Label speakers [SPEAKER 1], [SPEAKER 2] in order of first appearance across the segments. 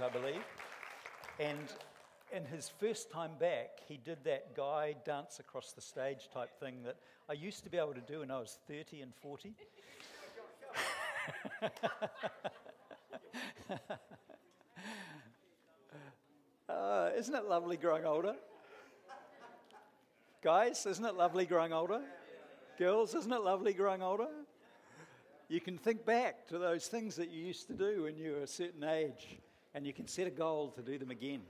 [SPEAKER 1] I believe. And in his first time back, he did that guy dance across the stage type thing that I used to be able to do when I was 30 and 40. uh, isn't it lovely growing older? Guys, isn't it lovely growing older? Girls, isn't it lovely growing older? You can think back to those things that you used to do when you were a certain age, and you can set a goal to do them again.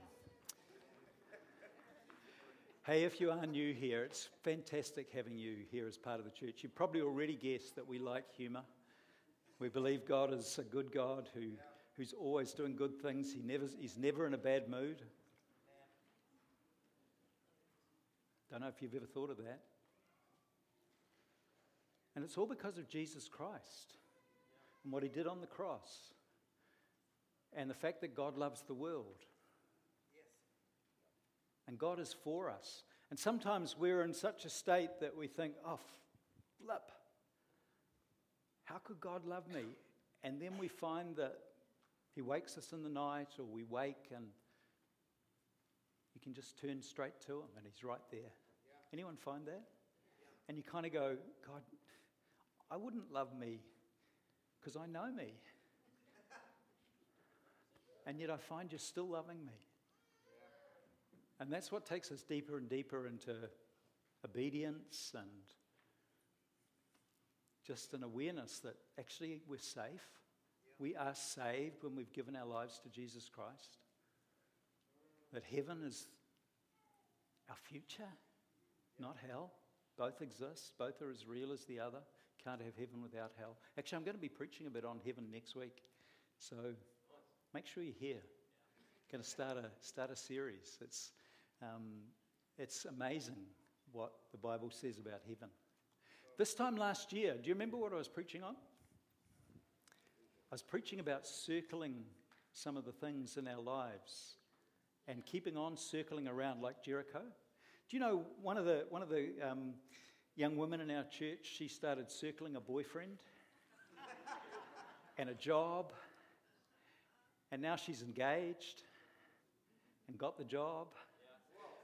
[SPEAKER 1] Hey, if you are new here, it's fantastic having you here as part of the church. You've probably already guessed that we like humour. We believe God is a good God who, who's always doing good things. He never, he's never in a bad mood. Don't know if you've ever thought of that. And it's all because of Jesus Christ and what he did on the cross and the fact that God loves the world. And God is for us. And sometimes we're in such a state that we think, oh, flip. How could God love me? And then we find that He wakes us in the night, or we wake and you can just turn straight to Him and He's right there. Yeah. Anyone find that? Yeah. And you kind of go, God, I wouldn't love me because I know me. And yet I find you're still loving me. And that's what takes us deeper and deeper into obedience and just an awareness that actually we're safe. We are saved when we've given our lives to Jesus Christ. That heaven is our future, not hell. Both exist, both are as real as the other. Can't have heaven without hell. Actually, I'm going to be preaching a bit on heaven next week. So make sure you're here. Going to start a, start a series. It's, um, it's amazing what the Bible says about heaven. This time last year, do you remember what I was preaching on? I was preaching about circling some of the things in our lives and keeping on circling around like Jericho. Do you know one of the, one of the um, young women in our church, she started circling a boyfriend and a job, and now she's engaged and got the job.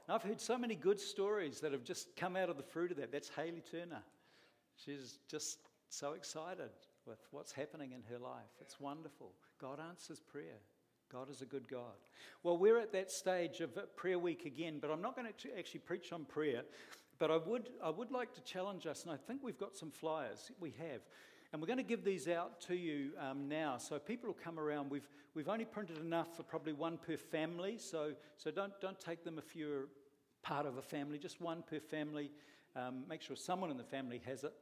[SPEAKER 1] And I've heard so many good stories that have just come out of the fruit of that. That's Haley Turner. She's just so excited with what's happening in her life. It's wonderful. God answers prayer. God is a good God. Well, we're at that stage of prayer week again, but I'm not going to actually preach on prayer. But I would, I would like to challenge us, and I think we've got some flyers. We have. And we're going to give these out to you um, now. So people will come around. We've, we've only printed enough for probably one per family. So, so don't, don't take them if you're part of a family, just one per family. Um, make sure someone in the family has it.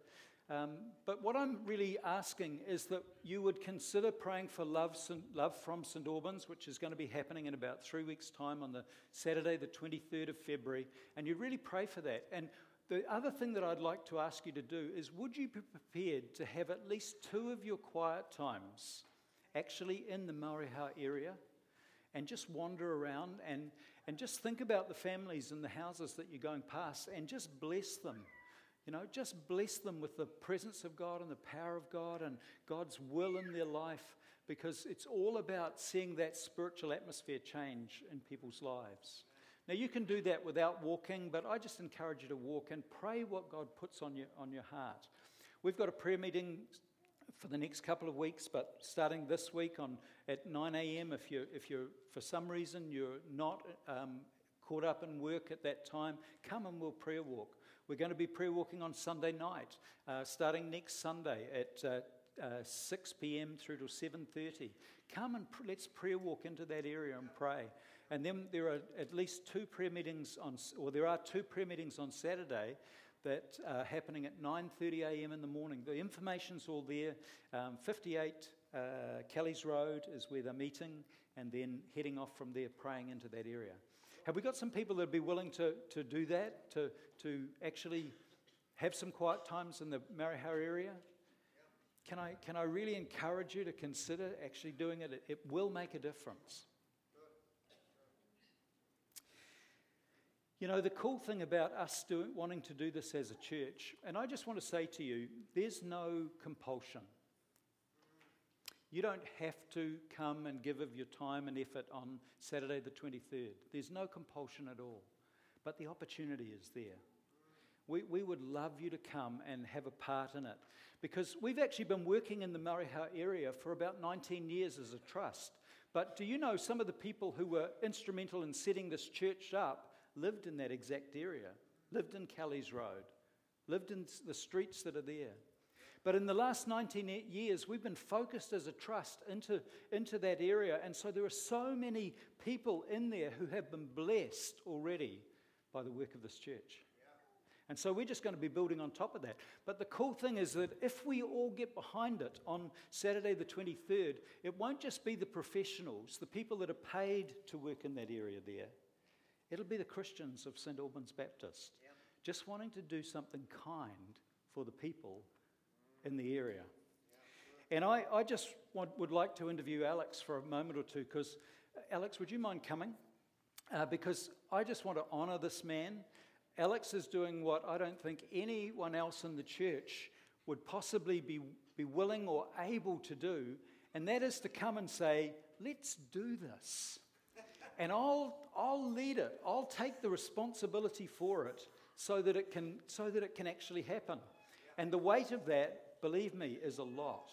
[SPEAKER 1] Um, but what I'm really asking is that you would consider praying for love, love from St. Albans, which is going to be happening in about three weeks' time on the Saturday, the 23rd of February. And you really pray for that. And the other thing that I'd like to ask you to do is would you be prepared to have at least two of your quiet times actually in the Mairehau area and just wander around and, and just think about the families and the houses that you're going past and just bless them you know, just bless them with the presence of God and the power of God and God's will in their life because it's all about seeing that spiritual atmosphere change in people's lives. Now, you can do that without walking, but I just encourage you to walk and pray what God puts on your, on your heart. We've got a prayer meeting for the next couple of weeks, but starting this week on at 9 a.m. If you're, if you're for some reason you're not um, caught up in work at that time, come and we'll prayer walk. We're going to be prayer walking on Sunday night, uh, starting next Sunday at uh, uh, 6 p.m. through to 7:30. Come and pr- let's prayer walk into that area and pray. And then there are at least two prayer meetings on, or there are two prayer meetings on Saturday that are happening at 9:30 a.m. in the morning. The information's all there. Um, 58 uh, Kelly's Road is where they're meeting, and then heading off from there, praying into that area. Have we got some people that would be willing to, to do that, to, to actually have some quiet times in the Mairehau area? Can I, can I really encourage you to consider actually doing it? It will make a difference. You know, the cool thing about us doing, wanting to do this as a church, and I just want to say to you, there's no compulsion. You don't have to come and give of your time and effort on Saturday the 23rd. There's no compulsion at all, but the opportunity is there. We, we would love you to come and have a part in it because we've actually been working in the Mairehau area for about 19 years as a trust. But do you know some of the people who were instrumental in setting this church up lived in that exact area, lived in Kelly's Road, lived in the streets that are there? But in the last 19 years, we've been focused as a trust into, into that area. And so there are so many people in there who have been blessed already by the work of this church. And so we're just going to be building on top of that. But the cool thing is that if we all get behind it on Saturday the 23rd, it won't just be the professionals, the people that are paid to work in that area there. It'll be the Christians of St. Albans Baptist, yeah. just wanting to do something kind for the people in the area. And I, I just want, would like to interview Alex for a moment or two because, Alex, would you mind coming? Uh, because I just want to honour this man. Alex is doing what I don't think anyone else in the church would possibly be, be willing or able to do, and that is to come and say, Let's do this. And I'll, I'll lead it, I'll take the responsibility for it so that it can, so that it can actually happen. And the weight of that, believe me, is a lot.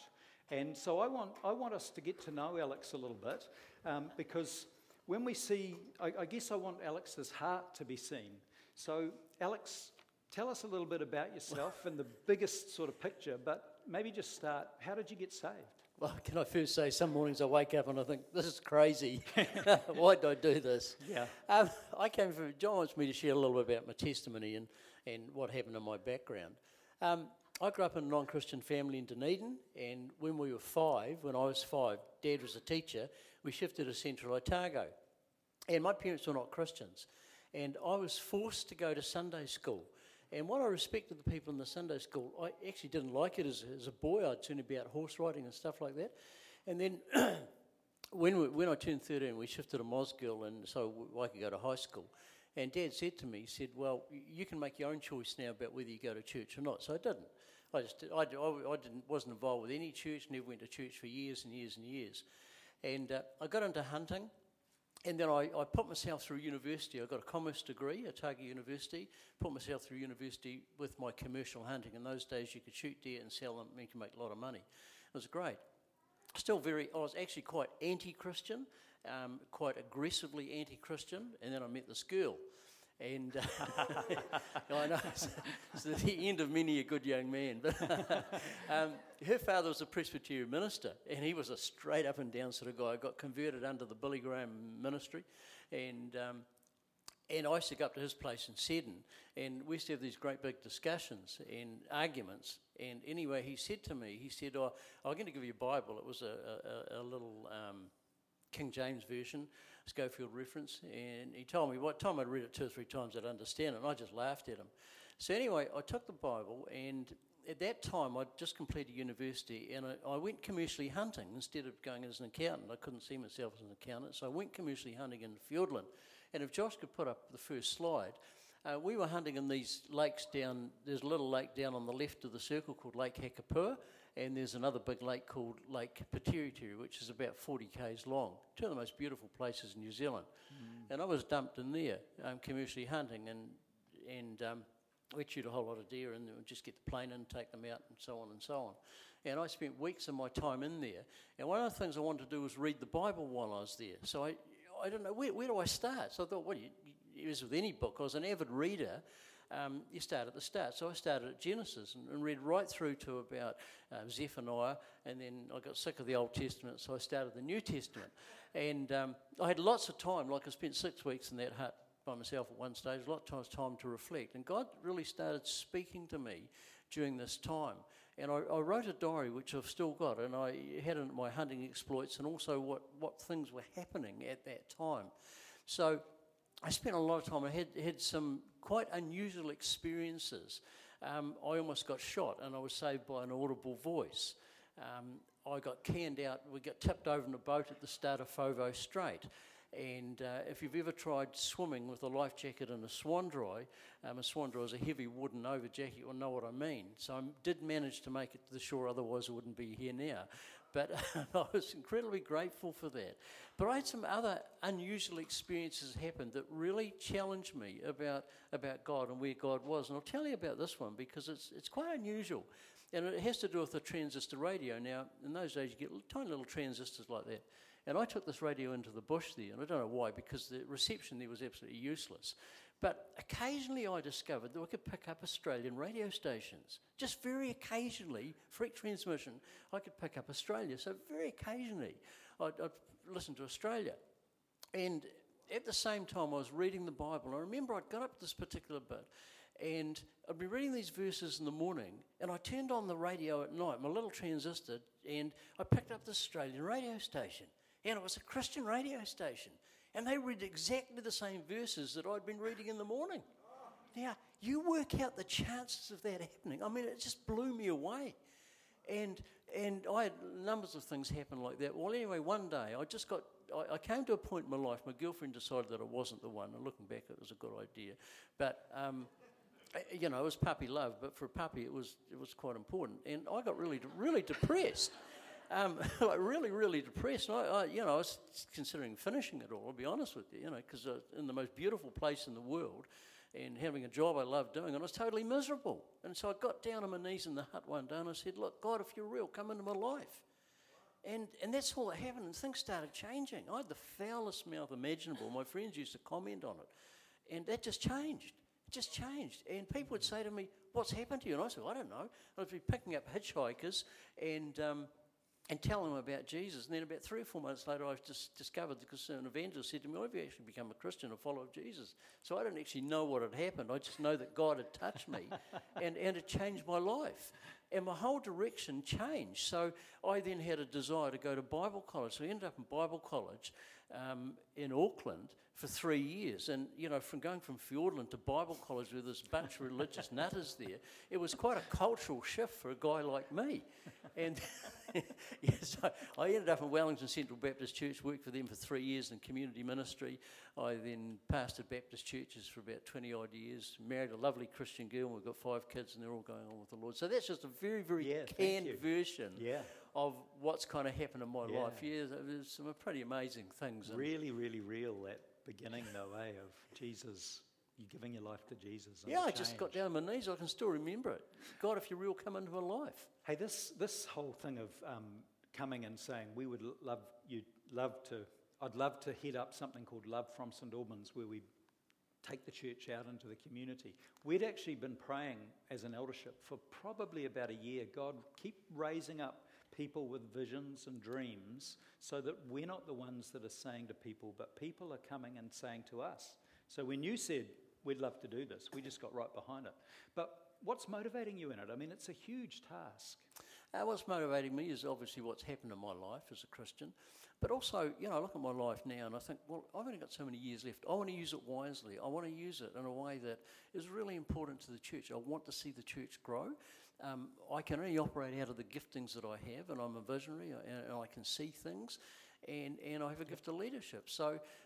[SPEAKER 1] And so I want, I want us to get to know Alex a little bit um, because when we see, I, I guess I want Alex's heart to be seen. So, Alex, tell us a little bit about yourself and the biggest sort of picture, but maybe just start. How did you get saved?
[SPEAKER 2] Can I first say, some mornings I wake up and I think, this is crazy. Why did I do this?
[SPEAKER 1] Yeah.
[SPEAKER 2] Um, I came from, John wants me to share a little bit about my testimony and, and what happened in my background. Um, I grew up in a non Christian family in Dunedin, and when we were five, when I was five, Dad was a teacher, we shifted to Central Otago. And my parents were not Christians and I was forced to go to Sunday school. And what I respected the people in the Sunday school, I actually didn't like it as, as a boy. I'd turn about horse riding and stuff like that. And then when, we, when I turned 13, we shifted to Mosgiel, and so I could go to high school. And Dad said to me, he said, Well, you can make your own choice now about whether you go to church or not. So I didn't. I just I, I, I didn't, wasn't involved with any church, never went to church for years and years and years. And uh, I got into hunting and then I, I put myself through university. I got a commerce degree at Otago University. Put myself through university with my commercial hunting. In those days, you could shoot deer and sell them, and you can make a lot of money. It was great. Still very, I was actually quite anti-Christian, um, quite aggressively anti-Christian. And then I met this girl, and uh, I know it's, it's, the end of many a good young man. But um, her father was a Presbyterian minister, and he was a straight up and down sort of guy. Got converted under the Billy Graham ministry, and um, and I used to go up to his place in Seddon, and we used to have these great big discussions and arguments. And anyway, he said to me, he said, "Oh, I'm going to give you a Bible." It was a, a, a little um, King James version Scofield reference, and he told me what time I'd read it two or three times I'd understand it, and I just laughed at him. So anyway, I took the Bible, and at that time I'd just completed university, and I, I went commercially hunting instead of going as an accountant. I couldn't see myself as an accountant, so I went commercially hunting in Fiordland. And if Josh could put up the first slide, uh, we were hunting in these lakes down. There's a little lake down on the left of the circle called Lake Hakapoua, and there's another big lake called Lake Poteriteri, which is about 40 k's long. Two of the most beautiful places in New Zealand. Mm. And I was dumped in there, um, commercially hunting, and and um, we'd shoot a whole lot of deer, and we'd just get the plane in, take them out, and so on and so on. And I spent weeks of my time in there. And one of the things I wanted to do was read the Bible while I was there. So I, I don't know where, where do I start. So I thought, well, you, was with any book. I was an avid reader, um, you start at the start. So I started at Genesis and, and read right through to about uh, Zephaniah, and then I got sick of the Old Testament, so I started the New Testament. And um, I had lots of time, like I spent six weeks in that hut by myself at one stage, a lot of times time to reflect. And God really started speaking to me during this time. And I, I, wrote a diary, which I've still got, and I had in my hunting exploits and also what, what things were happening at that time. So I spent a lot of time. I had, had some quite unusual experiences. Um, I almost got shot and I was saved by an audible voice. Um, I got canned out. We got tipped over in a boat at the start of Foveaux Strait. And uh, if you've ever tried swimming with a life jacket and a Swanndri, um, a Swanndri is a heavy wooden over jacket, you'll know what I mean. So I did manage to make it to the shore, otherwise I wouldn't be here now. But I was incredibly grateful for that. But I had some other unusual experiences happen that really challenged me about, about God and where God was. And I'll tell you about this one because it's, it's quite unusual. And it has to do with the transistor radio. Now, in those days, you get tiny little transistors like that. And I took this radio into the bush there, and I don't know why, because the reception there was absolutely useless. But occasionally I discovered that I could pick up Australian radio stations. Just very occasionally, freak transmission, I could pick up Australia. So very occasionally I'd, I'd listen to Australia. And at the same time, I was reading the Bible. I remember I'd got up to this particular bit and I'd be reading these verses in the morning, and I turned on the radio at night, my little transistor, and I picked up this Australian radio station. And it was a Christian radio station. And they read exactly the same verses that I'd been reading in the morning. Now, you work out the chances of that happening. I mean, it just blew me away. And, and I had numbers of things happen like that. Well, anyway, one day I just got, I, I came to a point in my life, my girlfriend decided that I wasn't the one. And looking back, it was a good idea. But, um, you know, it was puppy love, but for a puppy, it was, it was quite important. And I got really, really depressed um, like really, really depressed. I, I, you know, I was considering finishing it all. I'll be honest with you, you know, because uh, in the most beautiful place in the world, and having a job I love doing, and I was totally miserable. And so I got down on my knees in the hut one day and I said, "Look, God, if you're real, come into my life." And, and that's all that happened, and things started changing. I had the foulest mouth imaginable. My friends used to comment on it. And that just changed. It just changed. And people would say to me, What's happened to you? And I said, I don't know. I'd be picking up hitchhikers and um, and tell them about Jesus. And then about three or four months later, I just discovered because an evangelist said to me, Have you actually become a Christian, a follower of Jesus? So I didn't actually know what had happened. I just know that God had touched me and, and it changed my life. And my whole direction changed. So I then had a desire to go to Bible college. So I ended up in Bible college um, in Auckland for three years. And, you know, from going from Fiordland to Bible college with this bunch of religious nutters there, it was quite a cultural shift for a guy like me. And yes, I, I ended up in Wellington Central Baptist Church, worked for them for three years in community ministry. I then pastored Baptist churches for about 20 odd years, married a lovely Christian girl, and we've got five kids, and they're all going on with the Lord. So that's just a very, very yeah, canned version
[SPEAKER 1] yeah.
[SPEAKER 2] Of what's kind of happened in my yeah. life. Yeah, there's some pretty amazing things.
[SPEAKER 1] Really, really real, that beginning, though, eh, of Jesus you giving your life to Jesus.
[SPEAKER 2] Yeah, I just got down on my knees. I can still remember it. God, if you're real, come into my life.
[SPEAKER 1] Hey, this this whole thing of um, coming and saying we would love you love to. I'd love to head up something called Love from St Albans, where we take the church out into the community. We'd actually been praying as an eldership for probably about a year. God, keep raising up people with visions and dreams so that we're not the ones that are saying to people, but people are coming and saying to us. So when you said, we'd love to do this. We just got right behind it. But what's motivating you in it? I mean, it's a huge task.
[SPEAKER 2] Uh, what's motivating me is obviously what's happened in my life as a Christian. But also, you know, I look at my life now and I think, well, I've only got so many years left. I want to use it wisely. I want to use it in a way that is really important to the church. I want to see the church grow. Um, I can only operate out of the giftings that I have, and I'm a visionary, and, and I can see things and, and I have a gift of leadership. So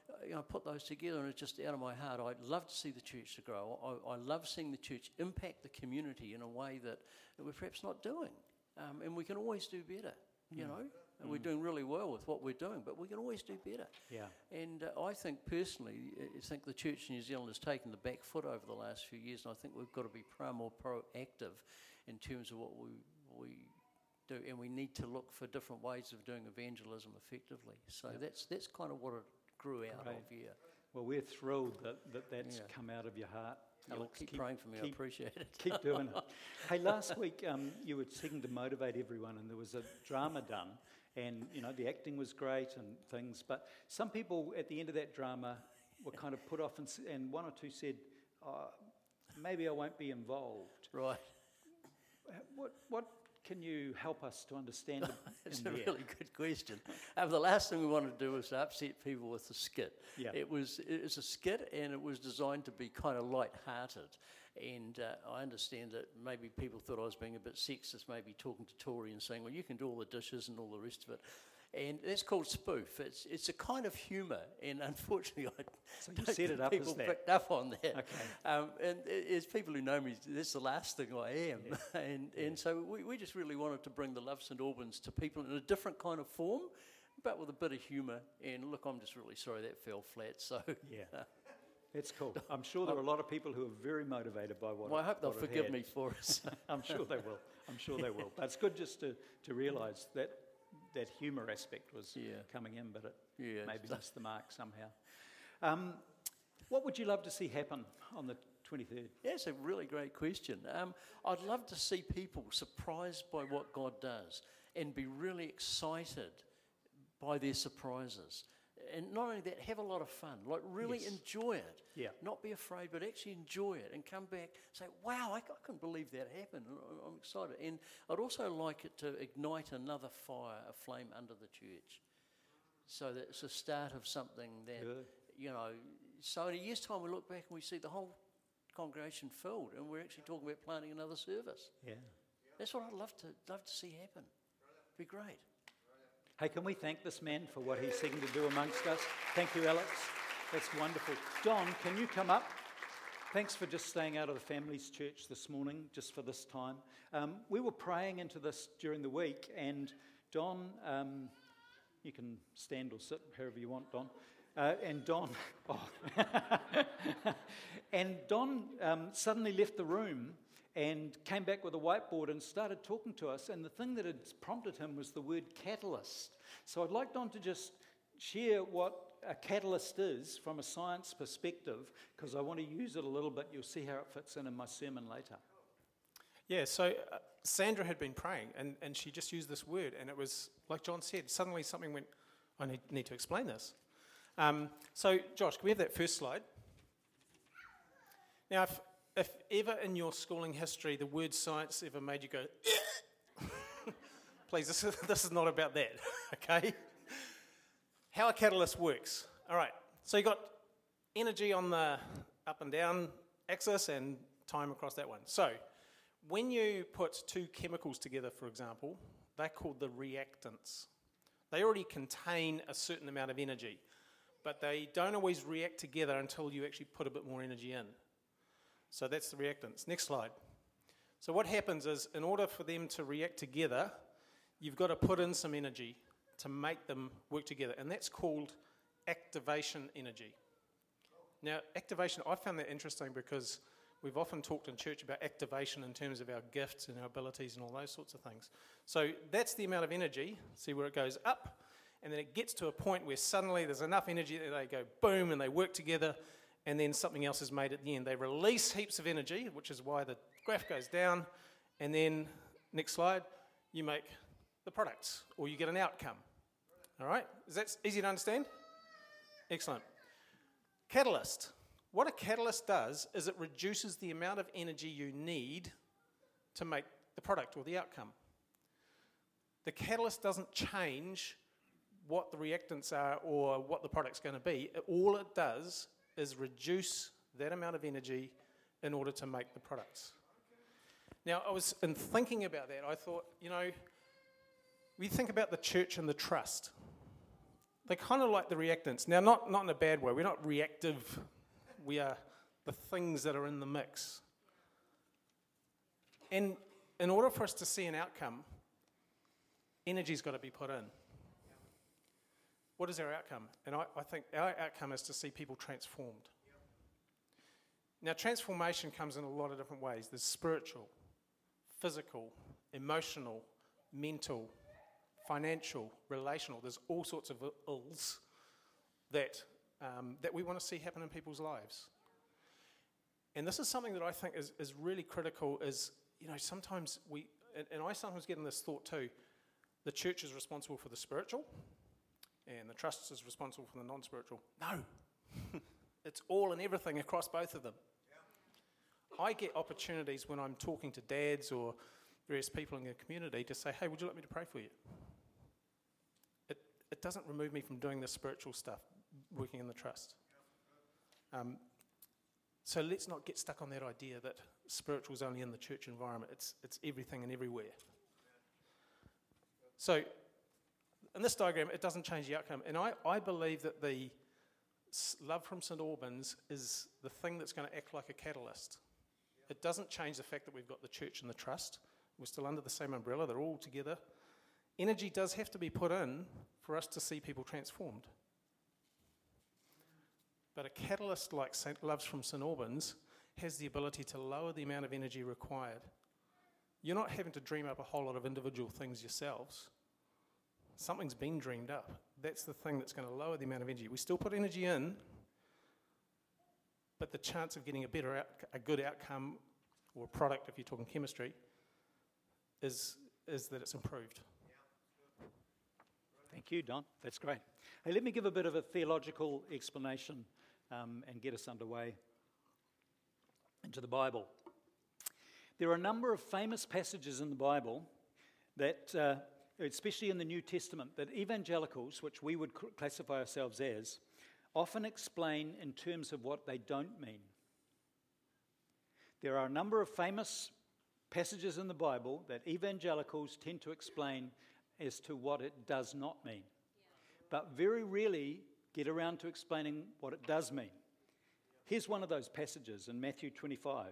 [SPEAKER 2] uh, you know, I put those together, and it's just out of my heart. I'd love to see the church to grow. I, I love seeing the church impact the community in a way that, we're perhaps not doing. Um, and we can always do better, you mm. know. And mm. we're doing really well with what we're doing, but we can always do better.
[SPEAKER 1] Yeah.
[SPEAKER 2] And uh, I think personally, I think the Church in New Zealand has taken the back foot over the last few years, and I think we've got to be pro more proactive in terms of what we we do, and we need to look for different ways of doing evangelism effectively. So yep. that's that's kind of what it grew out of. Yeah.
[SPEAKER 1] Well, we're thrilled that, that that's yeah. come out of your heart.
[SPEAKER 2] Alex, keep, keep, praying for me. Keep, I appreciate it.
[SPEAKER 1] keep doing it. Hey, last week um, you were seeking to motivate everyone, and there was a drama done, and you know the acting was great and things. But some people at the end of that drama were kind of put off, and, and one or two said, oh, "Maybe I won't be involved."
[SPEAKER 2] Right.
[SPEAKER 1] What what can you help us to understand it?
[SPEAKER 2] It's a really good question. Um, the last thing we wanted to do was to upset people with a skit.
[SPEAKER 1] Yeah.
[SPEAKER 2] It was it was a skit, and it was designed to be kind of light-hearted. And uh, I understand that maybe people thought I was being a bit sexist, maybe talking to Tory and saying, "Well, you can do all the dishes and all the rest of it." And that's called spoof. It's, it's a kind of humour, and unfortunately, I
[SPEAKER 1] So you set it up as
[SPEAKER 2] people picked up on that.
[SPEAKER 1] Okay.
[SPEAKER 2] Um, and as people who know me, that's the last thing I am. Yeah. and, and so we, we just really wanted to bring the Love St Albans to people in a different kind of form, but with a bit of humour. And look, I'm just really sorry that fell flat. So
[SPEAKER 1] Yeah. It's cool. I'm sure there are a lot of people who are very motivated by what.
[SPEAKER 2] well, I hope they'll forgive
[SPEAKER 1] had.
[SPEAKER 2] me for it.
[SPEAKER 1] I'm sure they will. I'm sure they will. But it's good just to, to realise that that humour aspect was
[SPEAKER 2] Yeah.
[SPEAKER 1] coming in, but it
[SPEAKER 2] yeah,
[SPEAKER 1] maybe missed the mark somehow. Um, what would you love to see happen on the 23rd?
[SPEAKER 2] Yeah, it's a really great question. Um, I'd love to see people surprised by what God does and be really excited by their surprises. And not only that, have a lot of fun. Like, really
[SPEAKER 1] Yes.
[SPEAKER 2] enjoy it.
[SPEAKER 1] Yeah.
[SPEAKER 2] Not be afraid, but actually enjoy it and come back, say, wow, I couldn't believe that happened. I- I'm excited. And I'd also like it to ignite another fire, a flame under the church. So that it's the start of something that you know, so in a year's time we look back and we see the whole congregation filled and we're actually talking about planning another service.
[SPEAKER 1] Yeah.
[SPEAKER 2] That's what I'd love to love to see happen. Be great.
[SPEAKER 1] Hey, can we thank this man for what he's seeking to do amongst us? Thank you, Alex. That's wonderful. Don, can you come up? Thanks for just staying out of the family's church this morning, just for this time. Um, we were praying into this during the week, and Don, um, you can stand or sit, however you want, Don. Uh, and Don, oh. and Don um, suddenly left the room and came back with a whiteboard and started talking to us. And the thing that had prompted him was the word catalyst. So I'd like Don to just share what a catalyst is from a science perspective, because I want to use it a little bit. You'll see how it fits in in my sermon later.
[SPEAKER 3] Yeah, so uh, Sandra had been praying and, and she just used this word, and it was like John said, suddenly something went, I need, need to explain this. Um, so, Josh, can we have that first slide? Now, if, if ever in your schooling history the word science ever made you go, please, this is, this is not about that, okay? How a catalyst works. All right, so you've got energy on the up and down axis and time across that one. So, when you put two chemicals together, for example, they're called the reactants. They already contain a certain amount of energy, but they don't always react together until you actually put a bit more energy in. So that's the reactants. Next slide. So, what happens is, in order for them to react together, you've got to put in some energy to make them work together, and that's called activation energy. Now, activation, I found that interesting because we've often talked in church about activation in terms of our gifts and our abilities and all those sorts of things. So that's the amount of energy. See where it goes up, and then it gets to a point where suddenly there's enough energy that they go boom and they work together, and then something else is made at the end. They release heaps of energy, which is why the graph goes down, and then next slide, you make the products or you get an outcome. All right? Is that easy to understand? Excellent. Catalyst. What a catalyst does is it reduces the amount of energy you need to make the product or the outcome. The catalyst doesn't change what the reactants are or what the product's going to be. All it does is reduce that amount of energy in order to make the products. Now, I was in thinking about that, I thought, you know, we think about the church and the trust. They're kind of like the reactants. Now, not, not in a bad way. We're not reactive. We are the things that are in the mix. And in order for us to see an outcome, energy's got to be put in. What is our outcome? And I, I think our outcome is to see people transformed. Now, transformation comes in a lot of different ways there's spiritual, physical, emotional, mental, financial, relational. There's all sorts of ills that, um, that we want to see happen in people's lives. And this is something that I think is, is really critical is, you know, sometimes we, and, and I sometimes get in this thought too, the church is responsible for the spiritual and the trust is responsible for the non-spiritual. No. it's all and everything across both of them. I get opportunities when I'm talking to dads or various people in the community to say, hey, would you like me to pray for you? It, it doesn't remove me from doing the spiritual stuff, working in the trust. Um, so let's not get stuck on that idea that spiritual is only in the church environment. It's, it's everything and everywhere. So in this diagram, it doesn't change the outcome. And I, I believe that the love from St. Albans is the thing that's going to act like a catalyst. It doesn't change the fact that we've got the church and the trust. We're still under the same umbrella, they're all together. Energy does have to be put in for us to see people transformed. But a catalyst like St. Loves from St. Albans has the ability to lower the amount of energy required. You're not having to dream up a whole lot of individual things yourselves. Something's been dreamed up. That's the thing that's going to lower the amount of energy. We still put energy in, but the chance of getting a better, out, a good outcome or product, if you're talking chemistry, is, is that it's improved.
[SPEAKER 1] Thank you, Don. That's great. Hey, let me give a bit of a theological explanation um, and get us underway into the Bible. There are a number of famous passages in the Bible that, uh, especially in the New Testament, that evangelicals, which we would classify ourselves as, often explain in terms of what they don't mean. There are a number of famous passages in the Bible that evangelicals tend to explain as to what it does not mean, but very rarely get around to explaining what it does mean. Here's one of those passages in Matthew 25.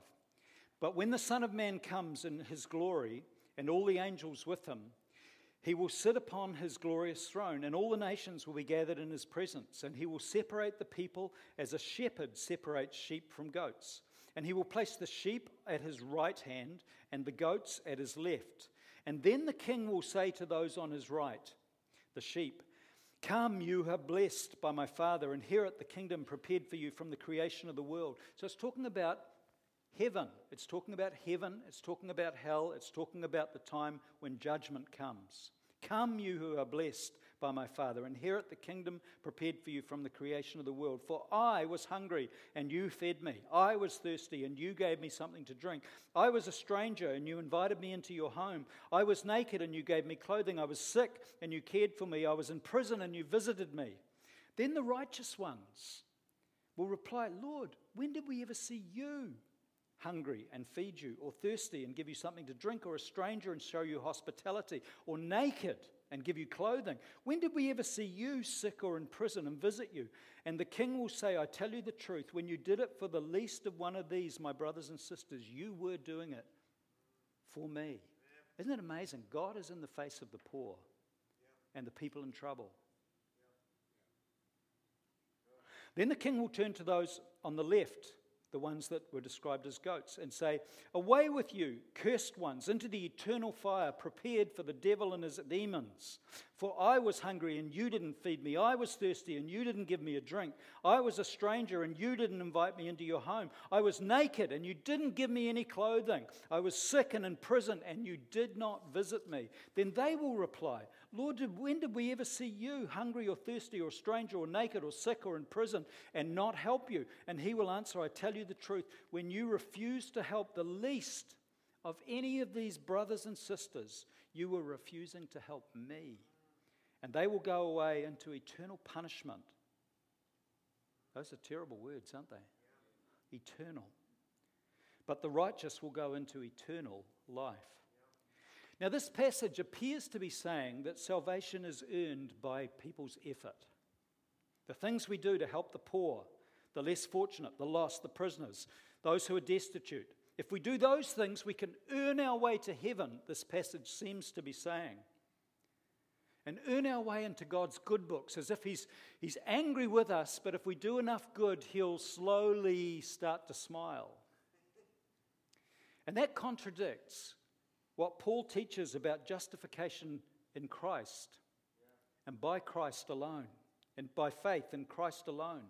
[SPEAKER 1] But when the Son of Man comes in his glory and all the angels with him, he will sit upon his glorious throne, and all the nations will be gathered in his presence. And he will separate the people as a shepherd separates sheep from goats. And he will place the sheep at his right hand and the goats at his left. And then the king will say to those on his right, the sheep, Come, you are blessed by my Father, inherit the kingdom prepared for you from the creation of the world. So it's talking about heaven. It's talking about heaven. It's talking about hell. It's talking about the time when judgment comes. Come, you who are blessed by my Father, inherit the kingdom prepared for you from the creation of the world. For I was hungry, and you fed me. I was thirsty, and you gave me something to drink. I was a stranger, and you invited me into your home. I was naked, and you gave me clothing. I was sick, and you cared for me. I was in prison, and you visited me. Then the righteous ones will reply, Lord, when did we ever see you? Hungry and feed you, or thirsty and give you something to drink, or a stranger and show you hospitality, or naked and give you clothing? When did we ever see you sick or in prison and visit you? And the king will say, I tell you the truth, when you did it for the least of one of these, my brothers and sisters, you were doing it for me. Isn't it amazing? God is in the face of the poor and the people in trouble. Then the king will turn to those on the left the ones that were described as goats, and say, Away with you, cursed ones, into the eternal fire prepared for the devil and his demons. For I was hungry, and you didn't feed me. I was thirsty, and you didn't give me a drink. I was a stranger, and you didn't invite me into your home. I was naked, and you didn't give me any clothing. I was sick and in prison, and you did not visit me. Then they will reply, Lord, when did we ever see you hungry or thirsty or stranger or naked or sick or in prison and not help you? And he will answer, I tell you the truth, when you refuse to help the least of any of these brothers and sisters, you were refusing to help me. And they will go away into eternal punishment. Those are terrible words, aren't they? Eternal. But the righteous will go into eternal life. Now, this passage appears to be saying that salvation is earned by people's effort. The things we do to help the poor, the less fortunate, the lost, the prisoners, those who are destitute. If we do those things, we can earn our way to heaven, this passage seems to be saying. And earn our way into God's good books as if he's, he's angry with us, but if we do enough good, He'll slowly start to smile. And that contradicts what Paul teaches about justification in Christ and by Christ alone and by faith in Christ alone.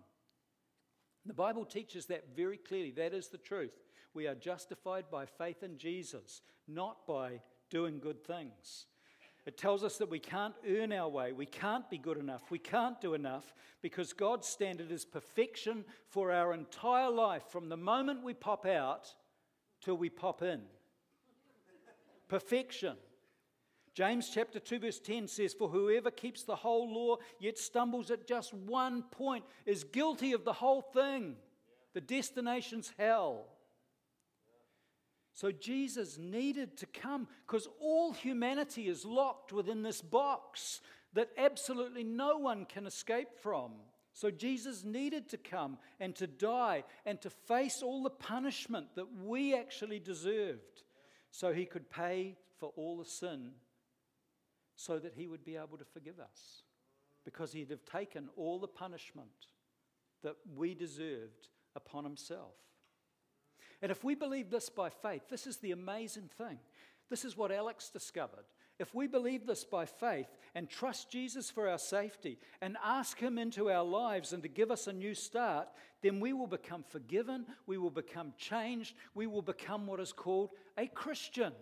[SPEAKER 1] The Bible teaches that very clearly. That is the truth. We are justified by faith in Jesus, not by doing good things. It tells us that we can't earn our way. We can't be good enough. We can't do enough because God's standard is perfection for our entire life from the moment we pop out till we pop in. Perfection. James chapter 2, verse 10 says, For whoever keeps the whole law yet stumbles at just one point is guilty of the whole thing. The destination's hell. So Jesus needed to come because all humanity is locked within this box. that absolutely no one can escape from. So Jesus needed to come and to die and to face all the punishment that we actually deserved so he could pay for all the sin so that he would be able to forgive us because he'd have taken all the punishment that we deserved upon himself. And if we believe this by faith, this is the amazing thing. This is what Alex discovered. If we believe this by faith and trust Jesus for our safety and ask Him into our lives and to give us a new start, then we will become forgiven, we will become changed, we will become what is called a Christian.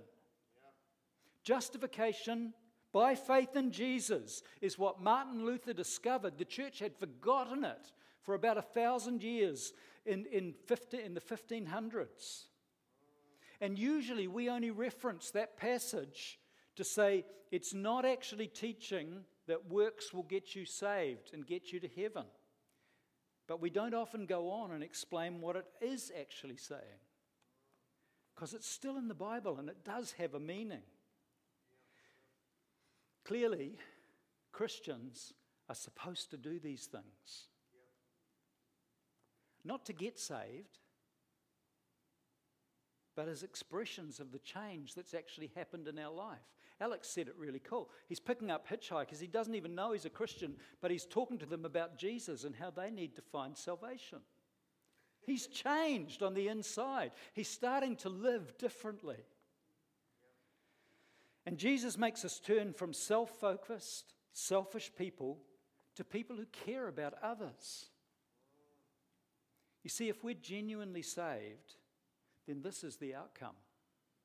[SPEAKER 1] Justification by faith in Jesus is what Martin Luther discovered. The church had forgotten it for about a thousand years in, in, 50, in the 1500s. And usually we only reference that passage to say it's not actually teaching that works will get you saved and get you to heaven. But we don't often go on and explain what it is actually saying. Because it's still in the Bible and it does have a meaning. Clearly, Christians are supposed to do these things. Not to get saved, but as expressions of the change that's actually happened in our life. Alex said it really cool. He's picking up hitchhikers. He doesn't even know he's a Christian, but he's talking to them about Jesus and how they need to find salvation. He's changed on the inside, he's starting to live differently. And Jesus makes us turn from self focused, selfish people to people who care about others. You see, if we're genuinely saved, then this is the outcome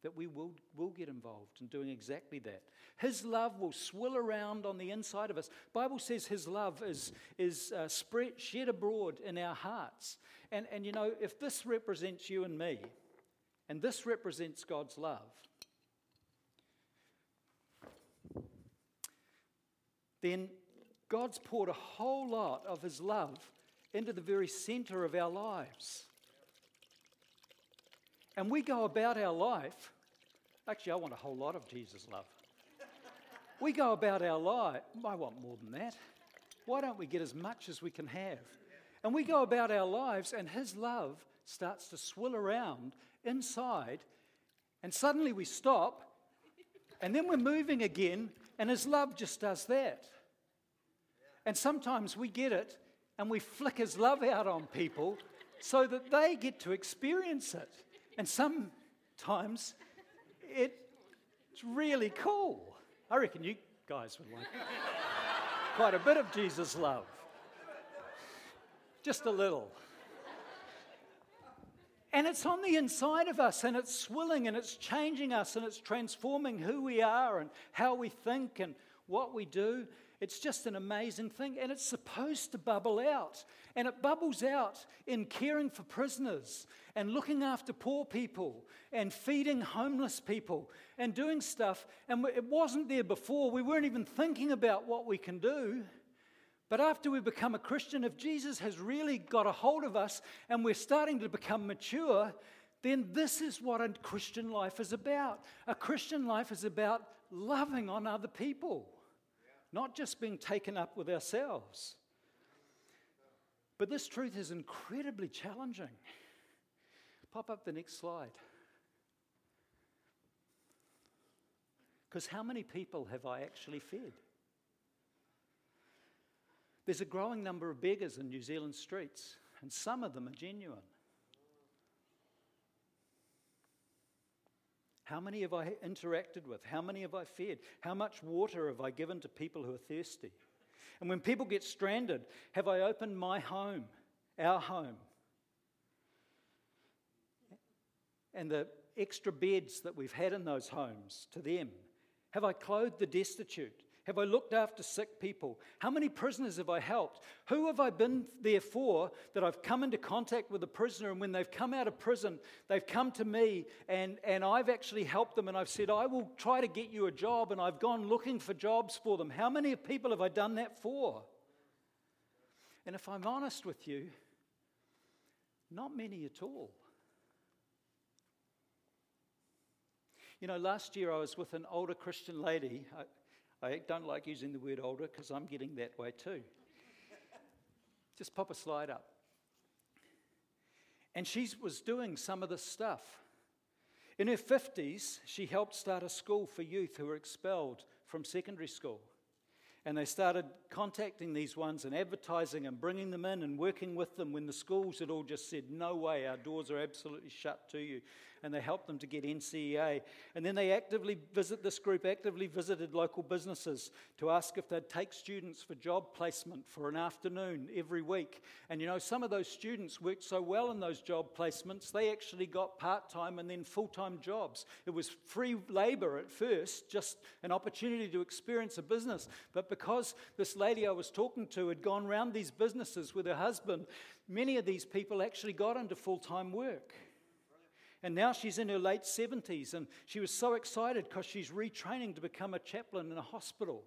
[SPEAKER 1] that we will, will get involved in doing exactly that. His love will swill around on the inside of us. Bible says his love is, is uh, spread, shed abroad in our hearts. And, and you know, if this represents you and me, and this represents God's love, then God's poured a whole lot of his love into the very center of our lives. And we go about our life, actually, I want a whole lot of Jesus' love. We go about our life, I want more than that. Why don't we get as much as we can have? And we go about our lives, and His love starts to swill around inside, and suddenly we stop, and then we're moving again, and His love just does that. And sometimes we get it, and we flick His love out on people so that they get to experience it. And sometimes it's really cool. I reckon you guys would like quite a bit of Jesus' love. Just a little. And it's on the inside of us, and it's swilling, and it's changing us, and it's transforming who we are, and how we think, and what we do. It's just an amazing thing, and it's supposed to bubble out. And it bubbles out in caring for prisoners, and looking after poor people, and feeding homeless people, and doing stuff. And it wasn't there before. We weren't even thinking about what we can do. But after we become a Christian, if Jesus has really got a hold of us and we're starting to become mature, then this is what a Christian life is about. A Christian life is about loving on other people not just being taken up with ourselves. But this truth is incredibly challenging. Pop up the next slide. Because how many people have I actually fed? There's a growing number of beggars in New Zealand streets, and some of them are genuine. How many have I interacted with? How many have I fed? How much water have I given to people who are thirsty? And when people get stranded, have I opened my home, our home? And the extra beds that we've had in those homes to them? Have I clothed the destitute? Have I looked after sick people? How many prisoners have I helped? Who have I been there for that I've come into contact with a prisoner and when they've come out of prison, they've come to me and, and I've actually helped them and I've said, I will try to get you a job and I've gone looking for jobs for them. How many people have I done that for? And if I'm honest with you, not many at all. You know, last year I was with an older Christian lady. I, I don't like using the word older because I'm getting that way too. Just pop a slide up. And she was doing some of this stuff. In her 50s, she helped start a school for youth who were expelled from secondary school. And they started contacting these ones and advertising and bringing them in and working with them when the schools had all just said, No way, our doors are absolutely shut to you and they helped them to get NCEA. And then they actively visit this group actively visited local businesses to ask if they'd take students for job placement for an afternoon every week. And you know, some of those students worked so well in those job placements, they actually got part-time and then full-time jobs. It was free labor at first, just an opportunity to experience a business. But because this lady I was talking to had gone around these businesses with her husband, many of these people actually got into full-time work. And now she's in her late 70s, and she was so excited because she's retraining to become a chaplain in a hospital.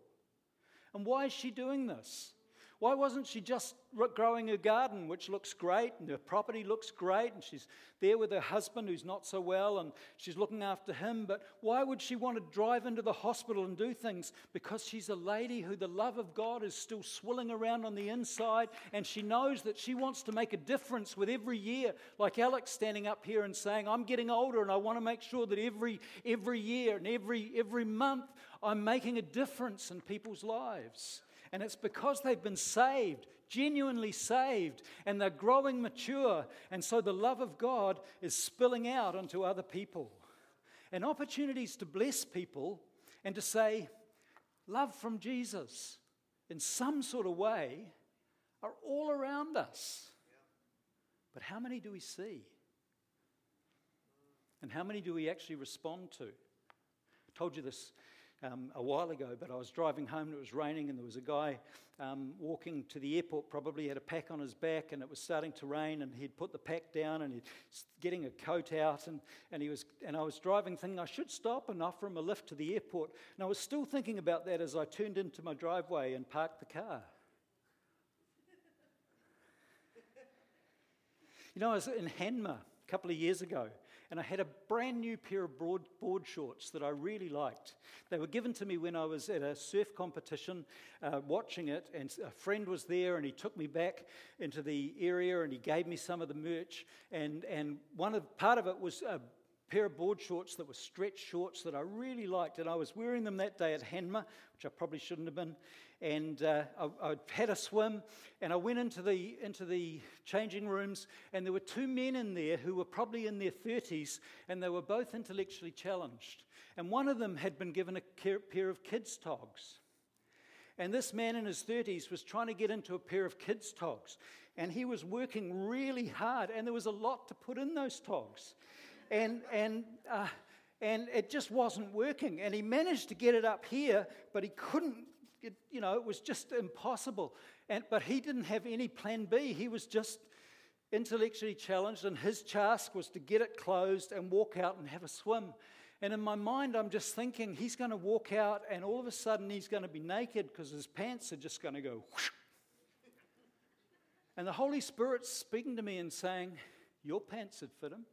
[SPEAKER 1] And why is she doing this? Why wasn't she just growing her garden, which looks great, and her property looks great, and she's there with her husband who's not so well, and she's looking after him? But why would she want to drive into the hospital and do things? Because she's a lady who the love of God is still swilling around on the inside, and she knows that she wants to make a difference with every year. Like Alex standing up here and saying, I'm getting older, and I want to make sure that every, every year and every, every month I'm making a difference in people's lives. And it's because they've been saved, genuinely saved, and they're growing mature. And so the love of God is spilling out onto other people. And opportunities to bless people and to say, love from Jesus in some sort of way are all around us. But how many do we see? And how many do we actually respond to? I told you this um, a while ago, but I was driving home and it was raining, and there was a guy um, walking to the airport, probably had a pack on his back, and it was starting to rain, and he'd put the pack down and he's getting a coat out, and, and, he was, and I was driving, thinking I should stop and offer him a lift to the airport. And I was still thinking about that as I turned into my driveway and parked the car. You know, I was in Hanmer a couple of years ago, and I had a brand new pair of broad board shorts that I really liked. They were given to me when I was at a surf competition uh, watching it, and a friend was there, and he took me back into the area and he gave me some of the merch. And, and one of, part of it was a pair of board shorts that were stretch shorts that I really liked, and I was wearing them that day at Hanmer, which I probably shouldn't have been. And uh, I, I had a swim, and I went into the into the changing rooms, and there were two men in there who were probably in their 30s, and they were both intellectually challenged. And one of them had been given a pair of kids' togs. And this man in his 30s was trying to get into a pair of kids' togs. And he was working really hard, and there was a lot to put in those togs and, and, uh, and it just wasn't working. And he managed to get it up here, but he couldn't, it, you know, it was just impossible. And, but he didn't have any plan B. He was just intellectually challenged, and his task was to get it closed and walk out and have a swim. And in my mind, I'm just thinking he's going to walk out, and all of a sudden he's going to be naked because his pants are just going to go. Whoosh. And the Holy Spirit's speaking to me and saying, Your pants would fit him.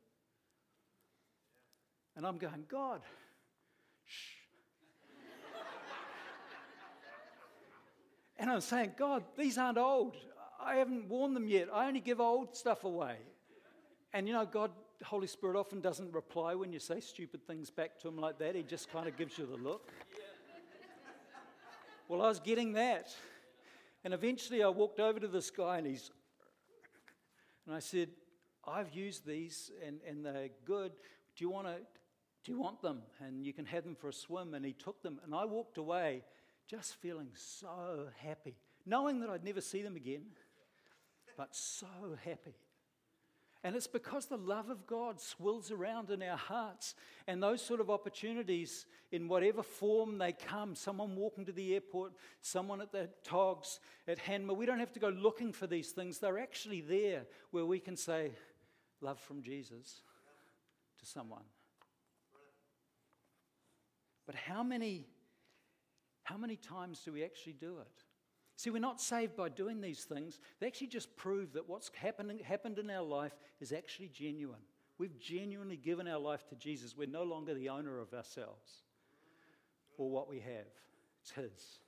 [SPEAKER 1] And I'm going, God, shh. and I'm saying, God, these aren't old. I haven't worn them yet. I only give old stuff away. And you know, God, Holy Spirit often doesn't reply when you say stupid things back to him like that. He just kind of gives you the look. Well, I was getting that. And eventually I walked over to this guy and he's, and I said, I've used these and, and they're good. Do you want to do you want them? And you can have them for a swim. And he took them. And I walked away just feeling so happy, knowing that I'd never see them again, but so happy. And it's because the love of God swills around in our hearts. And those sort of opportunities, in whatever form they come, someone walking to the airport, someone at the Togs, at Hanmer, we don't have to go looking for these things. They're actually there where we can say, Love from Jesus to someone. But how many, how many times do we actually do it? See, we're not saved by doing these things. They actually just prove that what's happening, happened in our life is actually genuine. We've genuinely given our life to Jesus. We're no longer the owner of ourselves or what we have. It's his.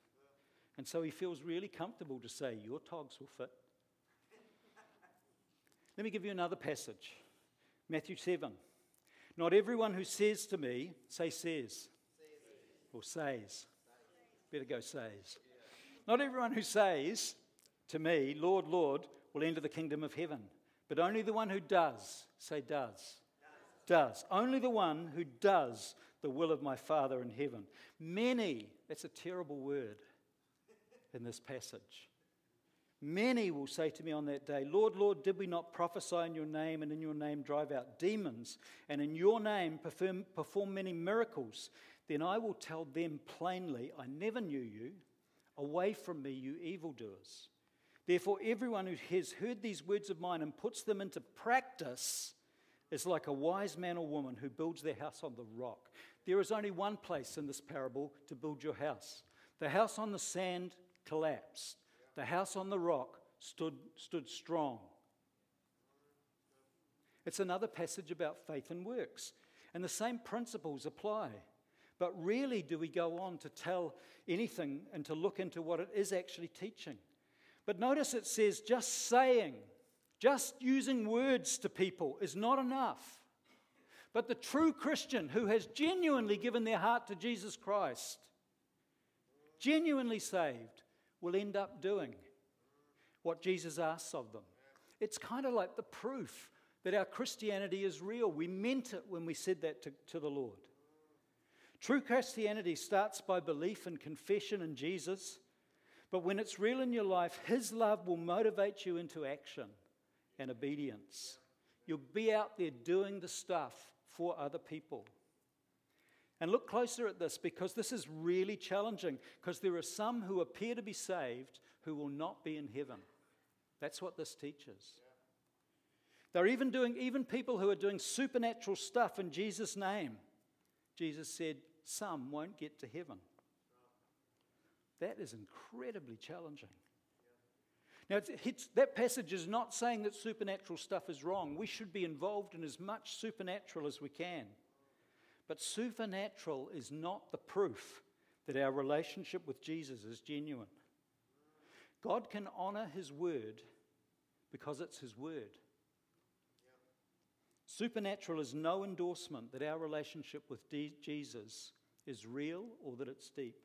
[SPEAKER 1] And so he feels really comfortable to say, Your togs will fit. Let me give you another passage Matthew 7. Not everyone who says to me, say says, or says. Better go says. Not everyone who says to me, Lord, Lord, will enter the kingdom of heaven, but only the one who does, say does. Does. Only the one who does the will of my Father in heaven. Many, that's a terrible word in this passage. Many will say to me on that day, Lord, Lord, did we not prophesy in your name and in your name drive out demons and in your name perform, perform many miracles? Then I will tell them plainly, I never knew you. Away from me, you evildoers. Therefore, everyone who has heard these words of mine and puts them into practice is like a wise man or woman who builds their house on the rock. There is only one place in this parable to build your house. The house on the sand collapsed. The house on the rock stood, stood strong. It's another passage about faith and works. And the same principles apply. But rarely do we go on to tell anything and to look into what it is actually teaching. But notice it says just saying, just using words to people is not enough. But the true Christian who has genuinely given their heart to Jesus Christ, genuinely saved, will end up doing what Jesus asks of them. It's kind of like the proof that our Christianity is real. We meant it when we said that to, to the Lord. True Christianity starts by belief and confession in Jesus, but when it's real in your life, His love will motivate you into action and obedience. You'll be out there doing the stuff for other people. And look closer at this because this is really challenging because there are some who appear to be saved who will not be in heaven. That's what this teaches. They're even doing, even people who are doing supernatural stuff in Jesus' name. Jesus said, some won't get to heaven. That is incredibly challenging. Now, it's, it's, that passage is not saying that supernatural stuff is wrong. We should be involved in as much supernatural as we can. But supernatural is not the proof that our relationship with Jesus is genuine. God can honor his word because it's his word. Supernatural is no endorsement that our relationship with D- Jesus is real or that it's deep.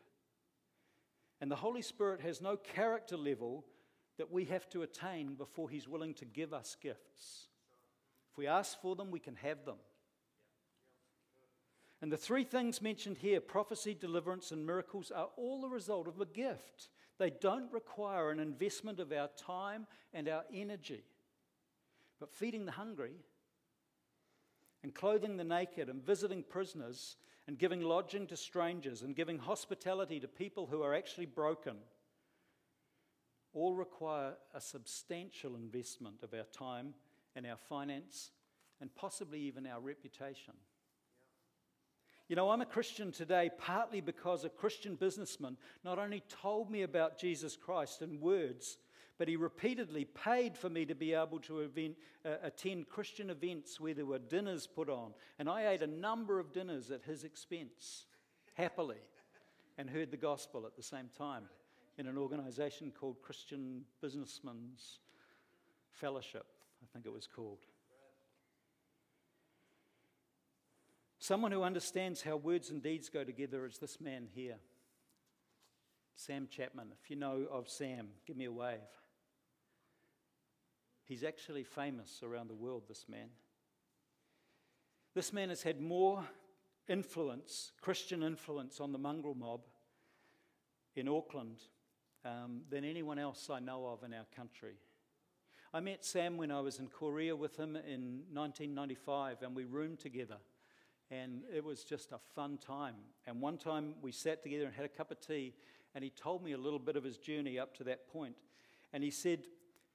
[SPEAKER 1] And the Holy Spirit has no character level that we have to attain before He's willing to give us gifts. If we ask for them, we can have them. And the three things mentioned here prophecy, deliverance, and miracles are all the result of a gift. They don't require an investment of our time and our energy. But feeding the hungry and clothing the naked and visiting prisoners and giving lodging to strangers and giving hospitality to people who are actually broken all require a substantial investment of our time and our finance and possibly even our reputation. You know, I'm a Christian today partly because a Christian businessman not only told me about Jesus Christ in words, but he repeatedly paid for me to be able to event, uh, attend Christian events where there were dinners put on. And I ate a number of dinners at his expense, happily, and heard the gospel at the same time in an organization called Christian Businessmen's Fellowship, I think it was called. Someone who understands how words and deeds go together is this man here, Sam Chapman. If you know of Sam, give me a wave. He's actually famous around the world, this man. This man has had more influence, Christian influence, on the mongrel mob in Auckland um, than anyone else I know of in our country. I met Sam when I was in Korea with him in 1995, and we roomed together. And it was just a fun time. And one time we sat together and had a cup of tea, and he told me a little bit of his journey up to that point. And he said,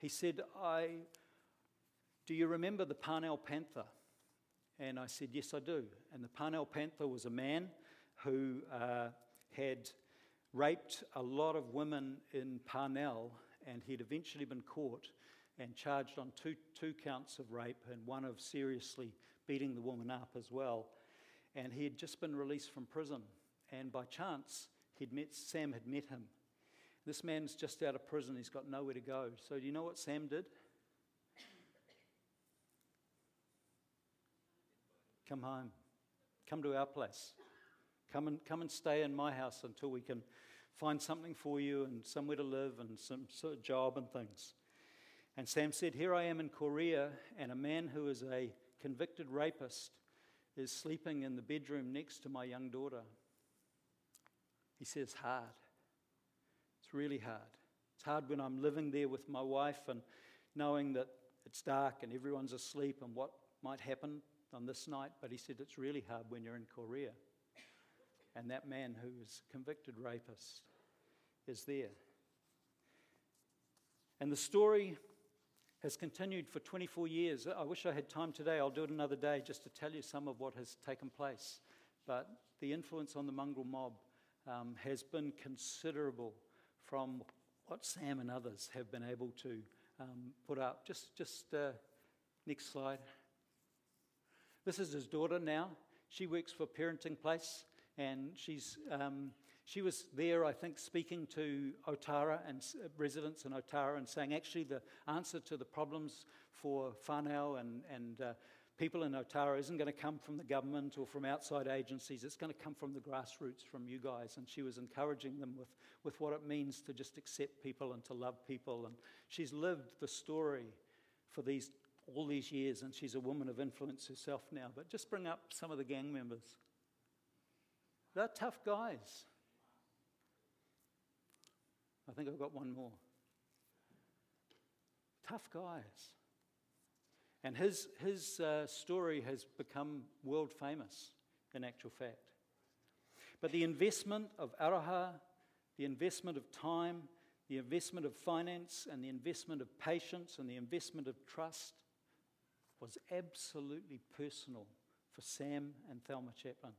[SPEAKER 1] he said, I, do you remember the Parnell Panther? And I said, Yes, I do. And the Parnell Panther was a man who uh, had raped a lot of women in Parnell, and he'd eventually been caught and charged on two, two counts of rape and one of seriously beating the woman up as well and he had just been released from prison. And by chance, He'd met, Sam had met him. This man's just out of prison, he's got nowhere to go. So, do you know what Sam did? Come home. Come to our place. Come and, come and stay in my house until we can find something for you and somewhere to live and some sort of job and things. And Sam said, Here I am in Korea, and a man who is a convicted rapist is sleeping in the bedroom next to my young daughter. He says, Hard. Really hard. It's hard when I'm living there with my wife and knowing that it's dark and everyone's asleep and what might happen on this night. But he said, It's really hard when you're in Korea. And that man who is convicted rapist is there. And the story has continued for 24 years. I wish I had time today. I'll do it another day just to tell you some of what has taken place. But the influence on the mongrel mob um, has been considerable from what Sam and others have been able to um, put up. Just, just uh, next slide. This is his daughter now. She works for Parenting Place, and she's um, she was there, I think, speaking to Otara and uh, residents in Otara and saying actually the answer to the problems for whānau and, and uh, people in Otara isn't going to come from the government or from outside agencies. It's going to come from the grassroots, from you guys. And she was encouraging them with, with what it means to just accept people and to love people. And she's lived the story for these all these years, and she's a woman of influence herself now. But just bring up some of the gang members. They're tough guys. I think I've got one more. Tough guys. And his, his uh, story has become world famous, in actual fact. But the investment of aroha, the investment of time, the investment of finance, and the investment of patience, and the investment of trust was absolutely personal for Sam and Thelma Chaplin.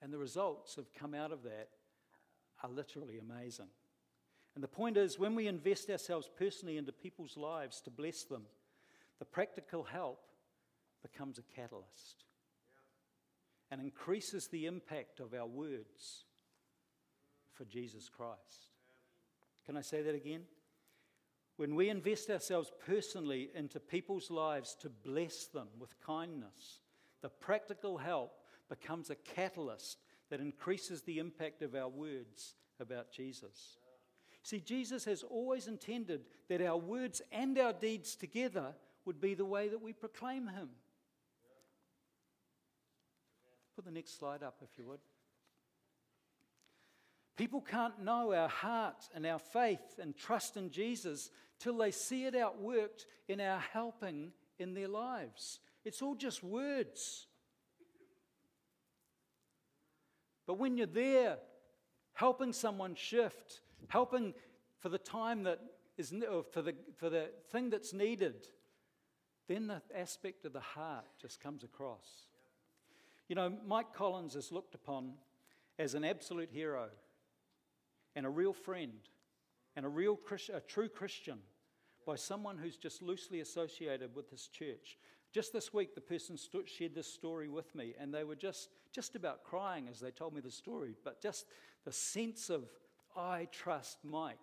[SPEAKER 1] And the results have come out of that are literally amazing. And the point is, when we invest ourselves personally into people's lives to bless them, the practical help becomes a catalyst and increases the impact of our words for Jesus Christ. Can I say that again? When we invest ourselves personally into people's lives to bless them with kindness, the practical help becomes a catalyst that increases the impact of our words about Jesus. See, Jesus has always intended that our words and our deeds together would be the way that we proclaim Him. Put the next slide up, if you would. People can't know our heart and our faith and trust in Jesus till they see it outworked in our helping in their lives. It's all just words. But when you're there, helping someone shift, helping for the time that is, or for the, for the thing that's needed, then the aspect of the heart just comes across. You know, Mike Collins is looked upon as an absolute hero and a real friend and a real a true Christian by someone who's just loosely associated with this church. Just this week, the person stood, shared this story with me, and they were just, just about crying as they told me the story. But just the sense of, I trust Mike,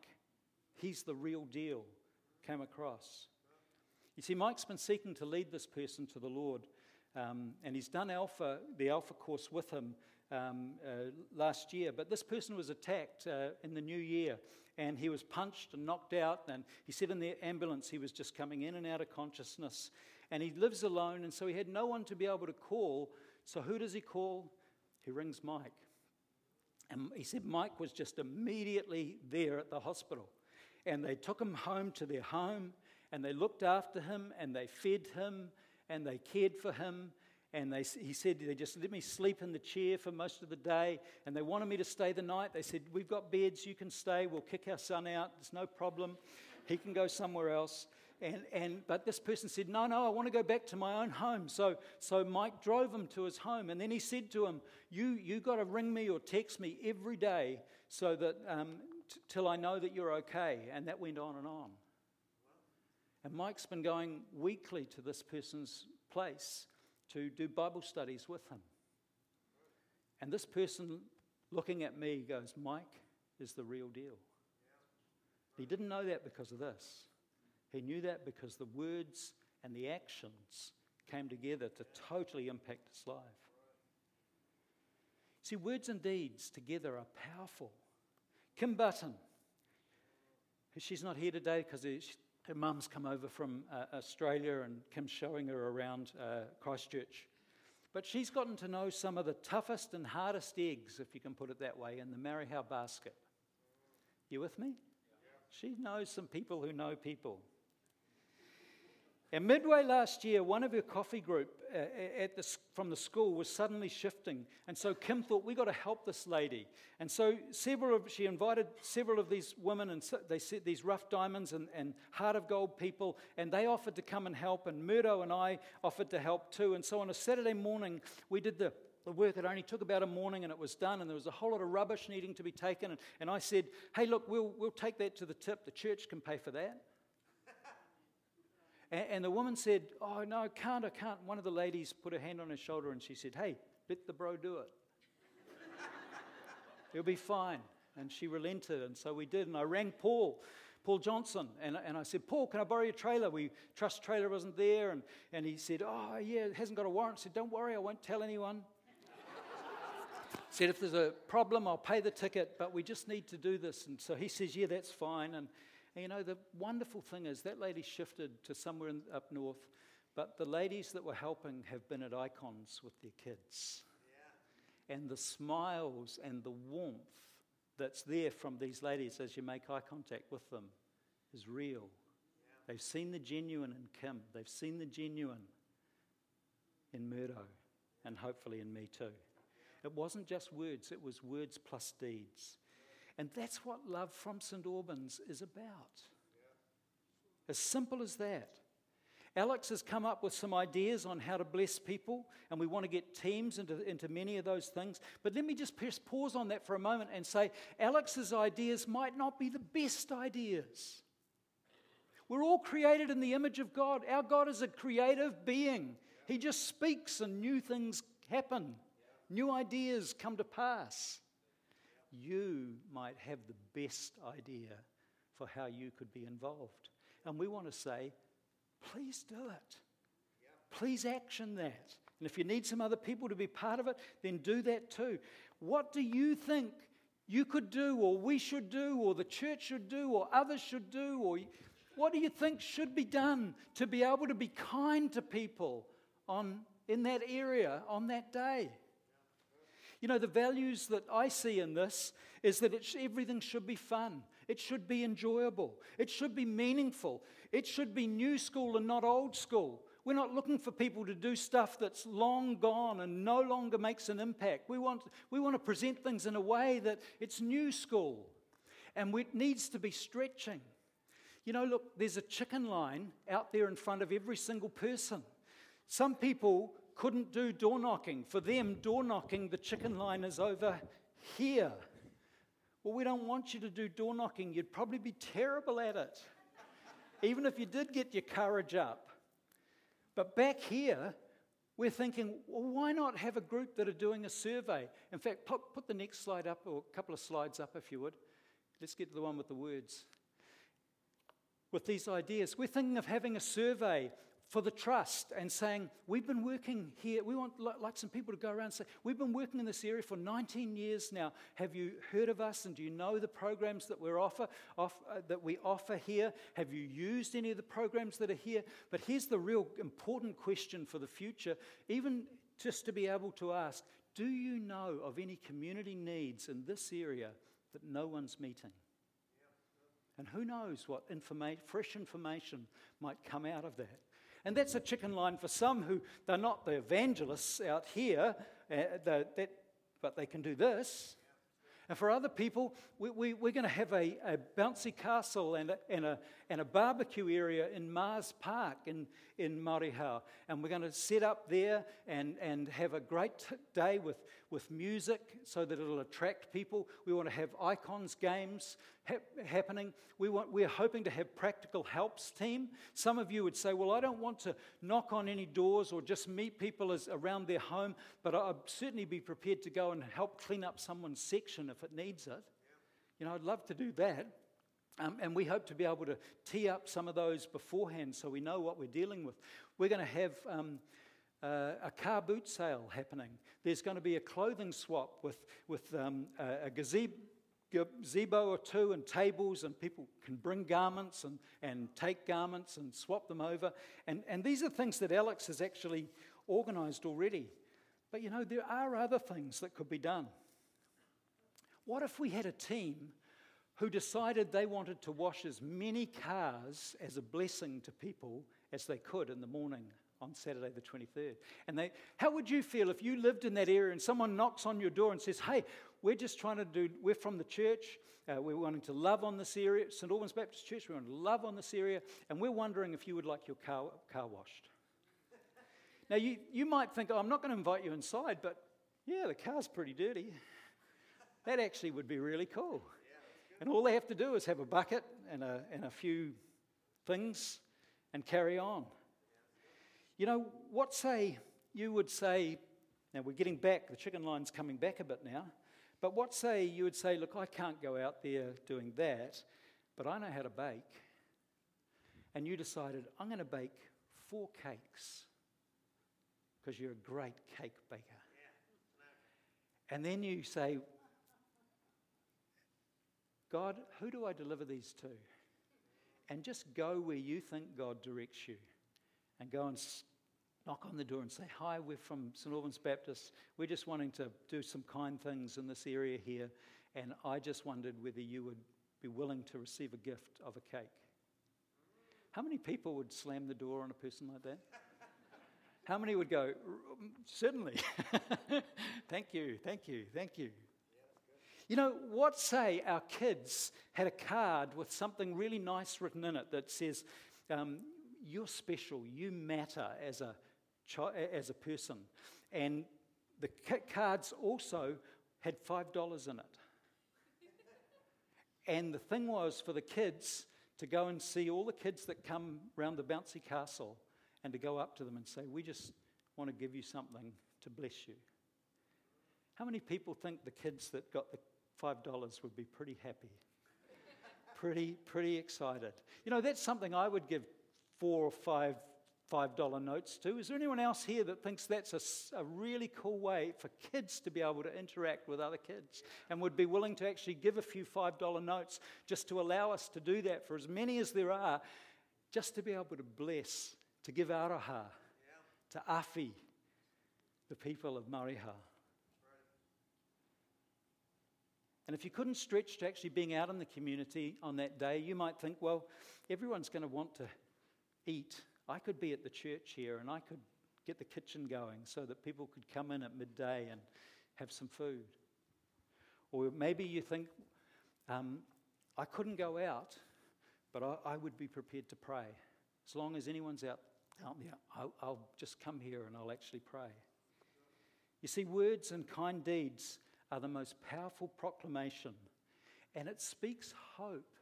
[SPEAKER 1] he's the real deal, came across. You see, Mike's been seeking to lead this person to the Lord, um, and he's done Alpha, the Alpha course with him um, uh, last year. But this person was attacked uh, in the new year, and he was punched and knocked out. And he said in the ambulance he was just coming in and out of consciousness and he lives alone, and so he had no one to be able to call. So who does he call? He rings Mike. And he said Mike was just immediately there at the hospital. And they took him home to their home, and they looked after him, and they fed him, and they cared for him. And they, he said, they just let me sleep in the chair for most of the day. And they wanted me to stay the night. They said, We've got beds, you can stay. We'll kick our son out. There's no problem. He can go somewhere else. And, and, but this person said, No, no, I want to go back to my own home. So, so Mike drove him to his home. And then he said to him, You, you got to ring me or text me every day so that um, t- till I know that you're okay. And that went on and on. And Mike's been going weekly to this person's place to do Bible studies with him. And this person looking at me, goes, Mike is the real deal. He didn't know that because of this. He knew that because the words and the actions came together to totally impact his life. See, words and deeds together are powerful. Kim Button, she's not here today because her mum's come over from uh, Australia and Kim's showing her around uh, Christchurch. But she's gotten to know some of the toughest and hardest eggs, if you can put it that way, in the Mairehau basket. You with me? She knows some people who know people. And midway last year, one of her coffee group uh, at the, from the school was suddenly shifting. And so Kim thought, we've got to help this lady. And so several of, she invited several of these women, and they said these rough diamonds and, and heart of gold people, and they offered to come and help. And Murdo and I offered to help too. And so on a Saturday morning, we did the the work it only took about a morning and it was done and there was a whole lot of rubbish needing to be taken and, and i said hey look we'll, we'll take that to the tip the church can pay for that and, and the woman said, Oh, no, I can't, I can't. One of the ladies put her hand on her shoulder and she said, Hey, let the bro do it. It'll be fine. And she relented, and so we did. And I rang Paul. Paul Johnson. And, and I said, Paul, can I borrow your trailer? We trust trailer wasn't there. And, and he said, Oh, yeah, it hasn't got a warrant. I said, Don't worry, I won't tell anyone. said, If there's a problem, I'll pay the ticket, but we just need to do this. And so he says, Yeah, that's fine. And, and you know, the wonderful thing is that lady shifted to somewhere in, up north, but the ladies that were helping have been at icons with their kids. Yeah. And the smiles and the warmth that's there from these ladies as you make eye contact with them is real. Yeah. They've seen the genuine in Kim, they've seen the genuine in Murdo, and hopefully in me too. It wasn't just words, it was words plus deeds. And that's what love from St. Albans is about. As simple as that. Alex has come up with some ideas on how to bless people, and we want to get teams into, into many of those things. But let me just pause on that for a moment and say Alex's ideas might not be the best ideas. We're all created in the image of God. Our God is a creative being, He just speaks, and new things happen, new ideas come to pass you might have the best idea for how you could be involved. And we want to say, please do it. Please action that. And if you need some other people to be part of it, then do that too. What do you think you could do, or we should do, or the church should do, or others should do, or what do you think should be done to be able to be kind to people on, in that area on that day? You know, the values that I see in this is that sh- everything should be fun. It should be enjoyable. It should be meaningful. It should be new school and not old school. We're not looking for people to do stuff that's long gone and no longer makes an impact. We want, we want to present things in a way that it's new school and it needs to be stretching. You know, look, there's a chicken line out there in front of every single person. Some people couldn't do door knocking. For them, door knocking, the chicken line is over here. Well, we don't want you to do door knocking. You'd probably be terrible at it, even if you did get your courage up. But back here, we're thinking, well, why not have a group that are doing a survey? In fact, put, put the next slide up, or a couple of slides up if you would. Let's get to the one with the words. With these ideas, we're thinking of having a survey for the trust and saying, We've been working here. We want like some people to go around and say, We've been working in this area for 19 years now. Have you heard of us and do you know the programs that, we offer, off, uh, that we offer here? Have you used any of the programs that are here? But here's the real important question for the future, even just to be able to ask Do you know of any community needs in this area that no one's meeting? And who knows what informa- fresh information might come out of that. And that's a chicken line for some who they're not the evangelists out here, uh, that, but they can do this. And for other people, we, we, are going to have a, a bouncy castle and a, and, a, and a barbecue area in Mars Park in, in Mairehau. And we're going to set up there and, and have a great day with, with music so that it'll attract people. We want to have icons games ha- happening. We want, we're hoping to have practical helps team. Some of you would say, well, I don't want to knock on any doors or just meet people as, around their home, but I'd certainly be prepared to go and help clean up someone's section if it needs it. You know, I'd love to do that. Um, and we hope to be able to tee up some of those beforehand so we know what we're dealing with. We're going to have um, uh, a car boot sale happening. There's going to be a clothing swap with, with um, a, a gazebo, gazebo or two and tables, and people can bring garments and, and take garments and swap them over. And, and these are things that Alex has actually organized already. But you know, there are other things that could be done. What if we had a team who decided they wanted to wash as many cars as a blessing to people as they could in the morning on Saturday the 23rd? And they, how would you feel if you lived in that area and someone knocks on your door and says, Hey, we're just trying to do, we're from the church, uh, we're wanting to love on this area, St. Albans Baptist Church, we want to love on this area, and we're wondering if you would like your car, car washed. now, you, you might think, oh, I'm not going to invite you inside, but yeah, the car's pretty dirty. That actually would be really cool. And all they have to do is have a bucket and a, and a few things and carry on. You know, what say you would say, now we're getting back, the chicken line's coming back a bit now, but what say you would say, look, I can't go out there doing that, but I know how to bake. And you decided, I'm going to bake four cakes because you're a great cake baker. And then you say, God, who do I deliver these to? And just go where you think God directs you. And go and knock on the door and say, Hi, we're from St. Albans Baptist. We're just wanting to do some kind things in this area here. And I just wondered whether you would be willing to receive a gift of a cake. How many people would slam the door on a person like that? How many would go, mm, Certainly. thank you, thank you, thank you. You know, what say our kids had a card with something really nice written in it that says, um, You're special, you matter as a, as a person. And the cards also had $5 in it. And the thing was for the kids to go and see all the kids that come round the bouncy castle and to go up to them and say, We just want to give you something to bless you. How many people think the kids that got the $5 would be pretty happy. pretty, pretty excited. You know, that's something I would give four or five $5 notes to. Is there anyone else here that thinks that's a, a, really cool way for kids to be able to interact with other kids and would be willing to actually give a few $5 notes just to allow us to do that for as many as there are, just to be able to bless, to give aroha yeah. to Afi, the people of Mairehau? And if you couldn't stretch to actually being out in the community on that day, you might think, well, everyone's going to want to eat. I could be at the church here and I could get the kitchen going so that people could come in at midday and have some food. Or maybe you think, um, I couldn't go out, but I, I, would be prepared to pray. As long as anyone's out, out there, I'll, I'll just come here and I'll actually pray. You see, words and kind deeds are the most powerful proclamation, and it speaks hope.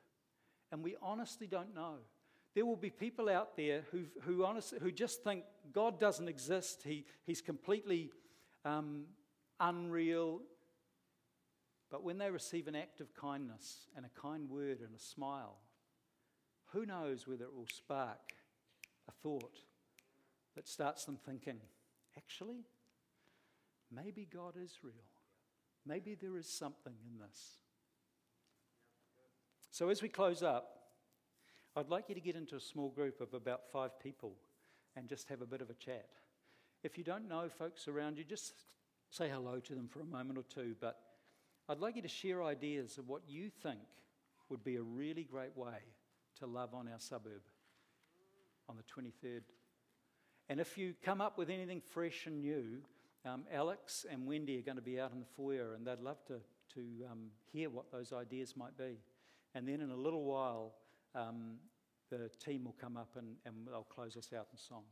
[SPEAKER 1] And we honestly don't know. There will be people out there who, who, honestly, who just think God doesn't exist, he, He's completely um, unreal. But when they receive an act of kindness and a kind word and a smile, who knows whether it will spark a thought that starts them thinking, actually, maybe God is real. Maybe there is something in this. So, as we close up, I'd like you to get into a small group of about five people and just have a bit of a chat. If you don't know folks around you, just say hello to them for a moment or two. But I'd like you to share ideas of what you think would be a really great way to love on our suburb on the 23rd. And if you come up with anything fresh and new, um, Alex and Wendy are going to be out in the foyer, and they'd love to, to um, hear what those ideas might be. And then in a little while, um, the team will come up and, and they'll close us out in song.